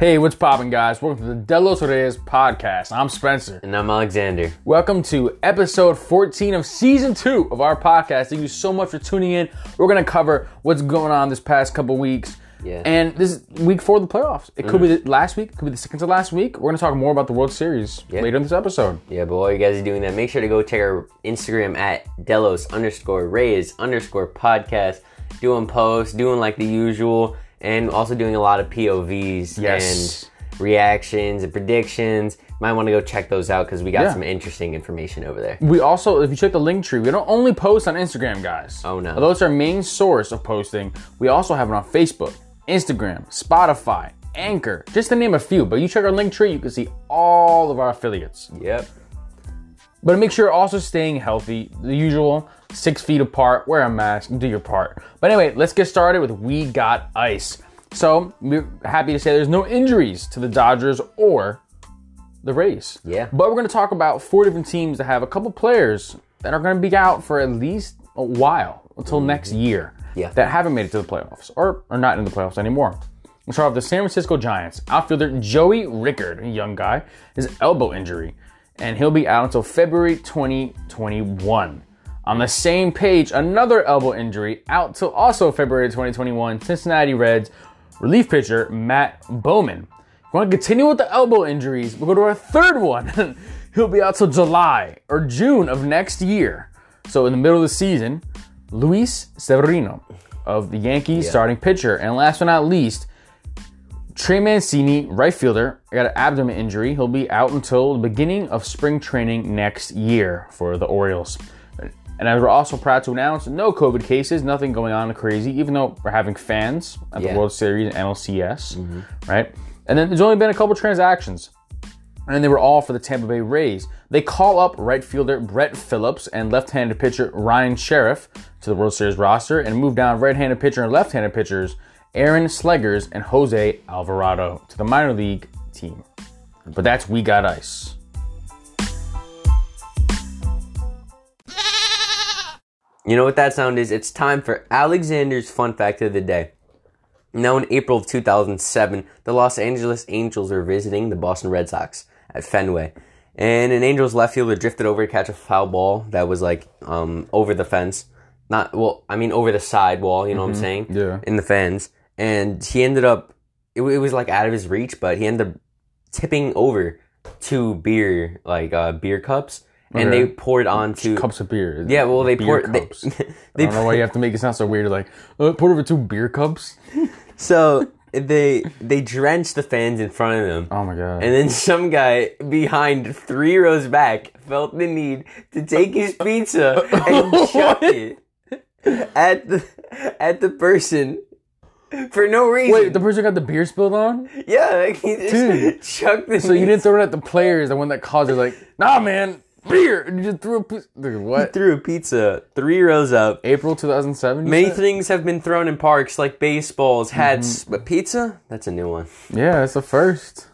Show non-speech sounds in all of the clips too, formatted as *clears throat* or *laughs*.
Hey, what's poppin', guys? Welcome to the Delos Reyes podcast. I'm Spencer. And I'm Alexander. Welcome to episode 14 of season two of our podcast. Thank you so much for tuning in. We're gonna cover what's going on this past couple weeks. Yeah. And this is week four of the playoffs. It could be mm. the last week, it could be the second to last week. We're gonna talk more about the World Series Yeah. later in this episode. Yeah, but while you guys are doing that, make sure to go check our Instagram at Delos underscore Reyes underscore podcast. Doing posts, doing like the usual, and also doing a lot of POVs Yes. and reactions and predictions. Might want to go check those out because we got Yeah. some interesting information over there. We also, if you check the link tree, we don't only post on Instagram, guys. Oh, no. Although it's our main source of posting, we also have it on Facebook, Instagram, Spotify, Anchor, just to name a few. But you check our link tree, you can see all of our affiliates. Yep. But make sure you're also staying healthy. The usual six feet apart, wear a mask, do your part. But anyway, let's get started with We Got Ice. So, we're happy to say there's no injuries to the Dodgers or the Rays. Yeah. But we're going to talk about four different teams that have a couple players that are going to be out for at least a while until mm-hmm. next year. Yeah. That haven't made it to the playoffs or are not in the playoffs anymore. We'll start off the San Francisco Giants. Outfielder Joey Rickard, a young guy, his elbow injury, and he'll be out until February 2021. On the same page, another elbow injury out till also February 2021. Cincinnati Reds relief pitcher Matt Bowman. If you want to continue with the elbow injuries, we'll go to our third one. *laughs* He'll be out till July or June of next year. So in the middle of the season, Luis Severino of the Yankees starting pitcher. And last but not least, Trey Mancini, right fielder, got an abdomen injury. He'll be out until the beginning of spring training next year for the Orioles. And as we're also proud to announce, no COVID cases, nothing going on crazy, even though we're having fans at the World Series and NLCS, mm-hmm. right? And then there's only been a couple transactions, and they were all for the Tampa Bay Rays. They call up right fielder Brett Phillips and left-handed pitcher Ryan Sherriff to the World Series roster, and move down right-handed pitcher and left-handed pitchers Aaron Slegers and Jose Alvarado to the minor league team. But that's we got ice. You know what that sound is? It's time for Alexander's fun fact of the day. Now, in April of 2007, the Los Angeles Angels were visiting the Boston Red Sox at Fenway. And an Angels left fielder drifted over to catch a foul ball that was like um, over the fence. Not, well, I mean, over the side wall, you know what I'm saying? Yeah. In the fence. And he ended up, it, it was like out of his reach, but he ended up tipping over two beer, like uh, beer cups. And Okay. they poured onto. Cups of beer. Yeah, well, they beer poured. They, cups. *laughs* they I don't know why you have to make it sound so weird. Like, uh, pour over two beer cups. *laughs* So they they drenched the fans in front of them. Oh my god. And then some guy behind three rows back felt the need to take his pizza and *laughs* chuck it at the at the person for no reason. Wait, the person got the beer spilled on? yeah, like he just Dude. *laughs* chucked the So you didn't throw it at the players, the one that caused it, like, nah, man, beer. And you just threw a. Dude, what? threw a pizza three rows up. April 2007? Many said? things have been thrown in parks like baseballs, hats, mm-hmm. but pizza? That's a new one. Yeah, it's the first.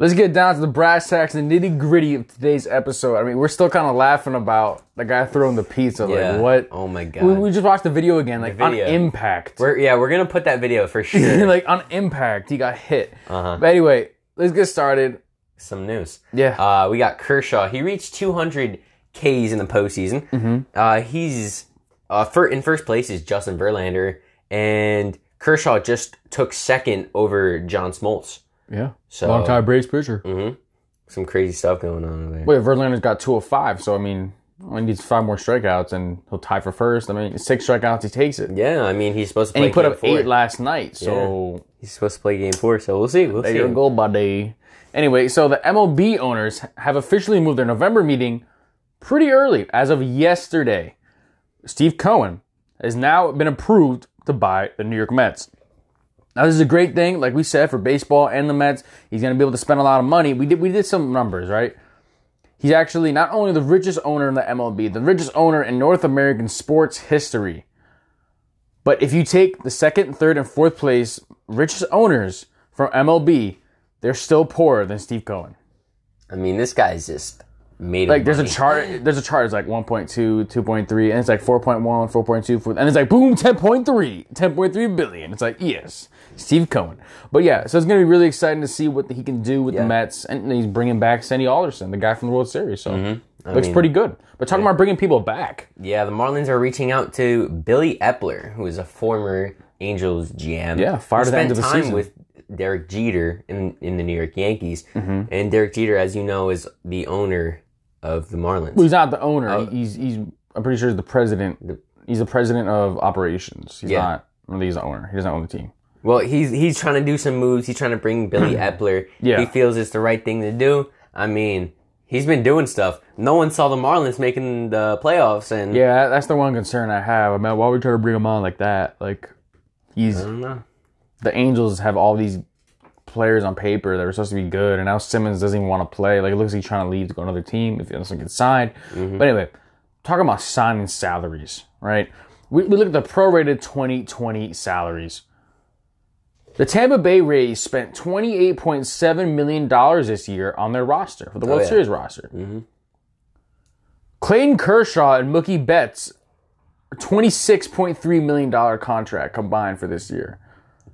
Let's get down to the brass tacks and nitty gritty of today's episode. I mean, we're still kind of laughing about the guy throwing the pizza. Yeah. Like, what? Oh my god. We, we just watched the video again, like video. on impact. We're, yeah, we're gonna put that video for *laughs* sure. like on impact, he got hit. Uh-huh. But anyway, let's get started. Some news. Yeah. Uh, we got Kershaw. He reached 200 Ks in the postseason. Mm-hmm. Uh, he's uh, fir- in first place is Justin Verlander, and Kershaw just took second over John Smoltz. Yeah. So Long time Braves pitcher. Mm-hmm. some crazy stuff going on there. Wait, Verlander's got 205, so I mean, only needs five more strikeouts and he'll tie for first. I mean, six strikeouts, he takes it. Yeah, I mean he's supposed to And he put up four. eight last night, so He's supposed to play game four, so we'll see. We'll there see. you go, buddy. Anyway, so the MLB owners have officially moved their November meeting pretty early, as of yesterday. Steve Cohen has now been approved to buy the New York Mets. Now this is a great thing, like we said, for baseball and the Mets. He's going to be able to spend a lot of money. We did we did some numbers, right? He's actually not only the richest owner in the MLB, the richest owner in North American sports history. But if you take the second, third, and fourth place richest owners from MLB, they're still poorer than Steve Cohen. I mean, this guy's just made like there's a chart there's a chart it's like 1.2 2.3 and it's like 4.1 4.2 4 and it's like boom 10.3 10.3 billion. It's like yes steve cohen. But yeah so it's gonna be really exciting to see what he can do with the mets and he's bringing back sandy alderson the guy from the world series so looks Mm-hmm. mean- pretty good. But talking about bringing people back. Yeah, the Marlins are reaching out to Billy Eppler, who is a former Angels GM. Yeah, fired at the end of the time season. with Derek Jeter in in the New York Yankees, Mm-hmm. and Derek Jeter, as you know, is the owner of the Marlins. well, he's not the owner Oh. he's he's i'm pretty sure he's the president he's the president of operations he's Yeah. not really he's the owner he doesn't own the team Well, he's he's trying to do some moves. He's trying to bring Billy *clears throat* Eppler. Yeah. He feels it's the right thing to do. I mean, he's been doing stuff. No one saw the Marlins making the playoffs, and yeah that's the one concern i have i mean why would we try to bring him on like that like he's I don't know. the Angels have all these players on paper that were supposed to be good, and now Simmons doesn't even want to play. Like it looks like he's trying to leave to go to another team if he doesn't get signed. Mm-hmm. But anyway, talking about signing salaries, right? We, we look at the prorated 2020 salaries. The Tampa Bay Rays spent $28.7 million this year on their roster, for the oh, World yeah. Series roster. Mm-hmm. Clayton Kershaw and Mookie Betts, $26.3 million contract combined for this year.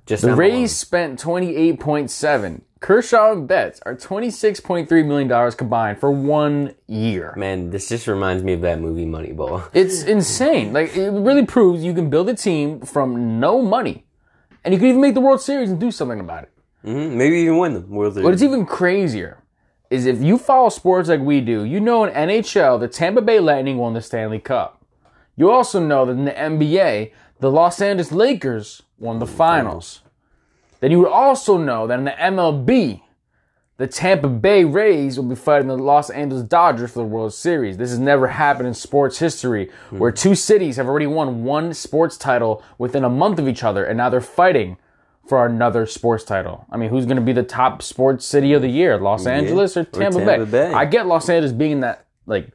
Just The Rays spent 28.7. Kershaw and Betts are 26.3 million dollars combined for one year. Man, this just reminds me of that movie Moneyball. *laughs* It's insane. Like it really proves you can build a team from no money, and you can even make the World Series and do something about it. hmm Maybe even win the World Series. But it's even crazier is if you follow sports like we do, you know in NHL the Tampa Bay Lightning won the Stanley Cup. You also know that in the NBA the Los Angeles Lakers won the finals. Then you would also know that in the MLB the Tampa Bay Rays will be fighting the Los Angeles Dodgers for the World Series. This has never happened in sports history hmm. where two cities have already won one sports title within a month of each other and now they're fighting for another sports title. I mean, who's going to be the top sports city of the year? Los Angeles or Tampa, Tampa Bay? Bay. I get Los Angeles being in that like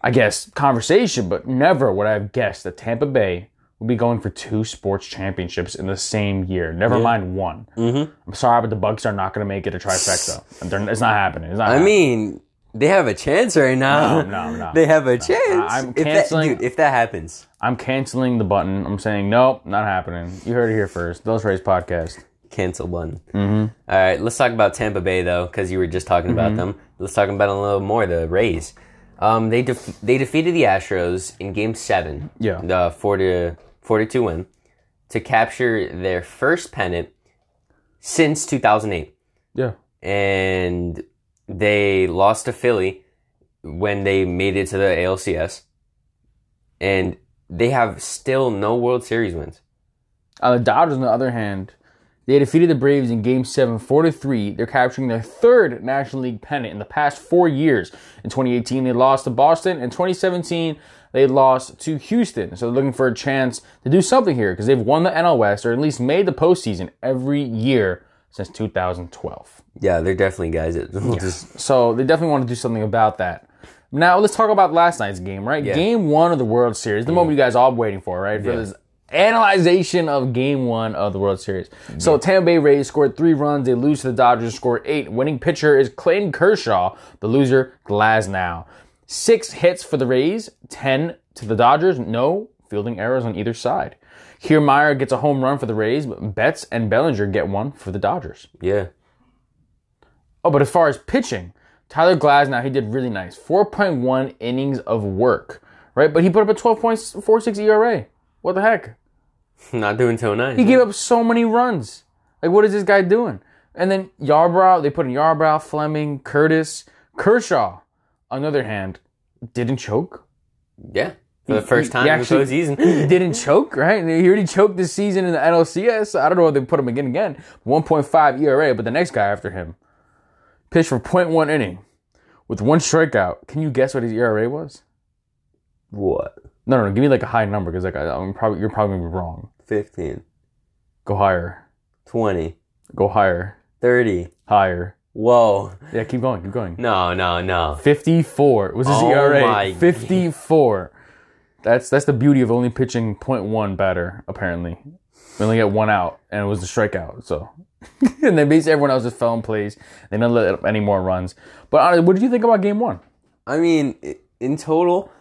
I guess conversation, but never would I have guessed that Tampa Bay would be going for two sports championships in the same year. Never mind one. Mm-hmm. I'm sorry, but the Bucks are not going to make it a trifecta. *sighs* They're- it's not happening. It's not. I happening. mean, they have a chance right now. No, no, no. *laughs* they have a chance. I'm If that- canceling- dude, if that happens, I'm canceling the button. I'm saying nope, not happening. You heard it here first. Those Rays podcast. cancel button. Mm-hmm. All right, let's talk about Tampa Bay though, because you were just talking about them. Let's talk about a little more. The Rays. Um, they def- they defeated the Astros in Game Seven. Yeah. the four to four to win to capture their first pennant since 2008, Yeah. and they lost to Philly when they made it to the ALCS, and they have still no World Series wins. On the Dodgers, on the other hand, they defeated the Braves in Game 7, 4 to 3. They're capturing their third National League pennant in the past four years. In 2018, they lost to Boston. In 2017, they lost to Houston. So they're looking for a chance to do something here because they've won the NL West or at least made the postseason every year since 2012. Yeah, they're definitely guys that will just So they definitely want to do something about that. Now let's talk about last night's game, right? Game one of the World Series, the moment you guys all waiting for, right? For this analyzation of game one of the World Series. So Tampa Bay Rays scored three runs. They lose to the Dodgers, scored eight. Winning pitcher is Clayton Kershaw. The loser, Glasnow. Six hits for the Rays, ten to the Dodgers. No fielding errors on either side. Kiermaier gets a home run for the Rays, but Betts and Bellinger get one for the Dodgers. yeah. Oh, but as far as pitching, Tyler Glasnow, he did really nice. 4.1 innings of work, right? But he put up a 12.46 ERA. What the heck? *laughs* Not doing so nice. He gave up so many runs. Like, what is this guy doing? And then Yarbrough, they put in Yarbrough, Fleming, Curtiss, Kershaw. On the other hand, didn't choke. Yeah. For the first time he in the actually- postseason. He didn't choke, right? He already choked this season in the NLCS. I don't know if they put him again again. 1.5 ERA, but the next guy after him pitched for 0.1 inning with one strikeout. Can you guess what his ERA was? what? No, no, no. Give me like a high number because like I, I'm probably you're probably gonna be wrong. 15, Go higher. 20, Go higher. 30. Higher. Whoa. Yeah, keep going. Keep going. No, no, no. 54 was his Oh ERA. my- 54. That's that's the beauty of only pitching 0.1 batter. Apparently, we only get one out, and it was the strikeout. So, *laughs* and then basically everyone else just fell in place. They didn't let up any more runs. But honestly, what did you think about Game One? I mean, in total,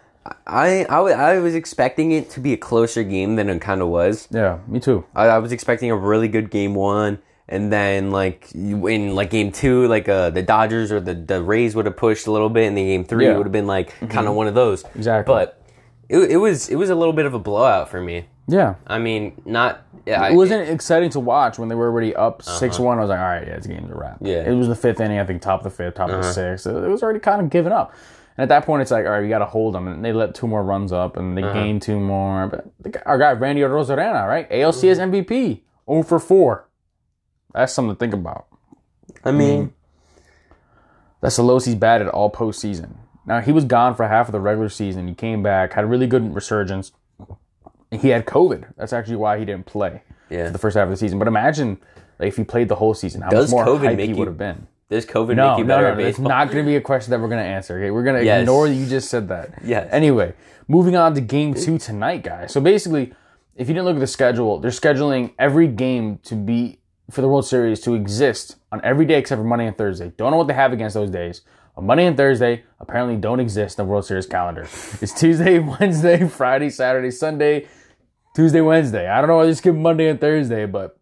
I, I, I was expecting it to be a closer game than it kind of was. Yeah, me too. I, I was expecting a really good game one, and then like in like game two, like uh, the Dodgers or the, the Rays would have pushed a little bit, and the game three Yeah. would have been like kind of one of those. Exactly. But it, it was it was a little bit of a blowout for me. Yeah. I mean, not yeah, It wasn't exciting to watch when they were already up 6 1. I was like, all right, yeah, this game's a wrap. Uh-huh. Yeah. Uh-huh. It was the fifth inning, I think, top of the fifth, top of the sixth. It was already kind of given up. And at that point, it's like, all right, we got to hold them. And they let two more runs up and Uh-huh. they gained two more. But the guy, our guy, Randy Arozarena, right? ALCS Mm-hmm. MVP, 0 for 4. That's something to think about. I mean, That's the lowest he's batted all postseason. Now he was gone for half of the regular season. He came back, had a really good resurgence. He had COVID. That's actually why he didn't play Yeah. for the first half of the season. But imagine like, if he played the whole season, how Does much more COVID hype he would have been. does COVID No, make you no, better no, at no. It's not going to be a question that we're going to answer. Okay, we're going to Yes. ignore that you just said that. *laughs* Yeah. Anyway, moving on to game two tonight, guys. So basically, if you didn't look at the schedule, they're scheduling every game to be for the World Series to exist on every day except for Monday and Thursday. Don't know what they have against those days. On Monday and Thursday apparently don't exist in the World Series calendar. *laughs* It's Tuesday, *laughs* Wednesday, Friday, Saturday, Sunday, Tuesday, Wednesday. I don't know why they skip Monday and Thursday, but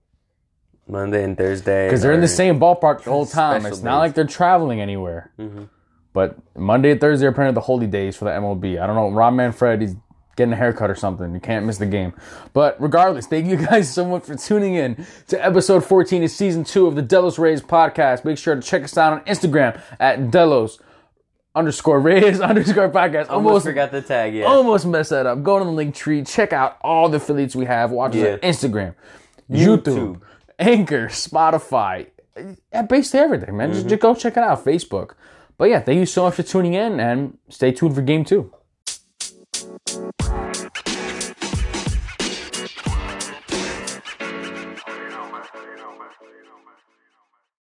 Monday and Thursday because they're in the same ballpark the whole *laughs* time. It's not days. like they're traveling anywhere. Mm-hmm. But Monday and Thursday are apparently the holy days for the MLB. I don't know. Rob Manfred, he's getting a haircut or something. You can't miss the game. But regardless, thank you guys so much for tuning in to episode 14 of season two of the Delos Rays podcast. Make sure to check us out on Instagram at Delos underscore Rays *laughs* underscore podcast. Almost Almost forgot the tag. Yeah. almost messed that up. Go to the link tree, check out all the affiliates we have. Watch us Yeah. on Instagram, YouTube, YouTube. Anchor, Spotify, basically everything, man. Just, mm-hmm. just go check it out. Facebook. But yeah, thank you so much for tuning in and stay tuned for game two.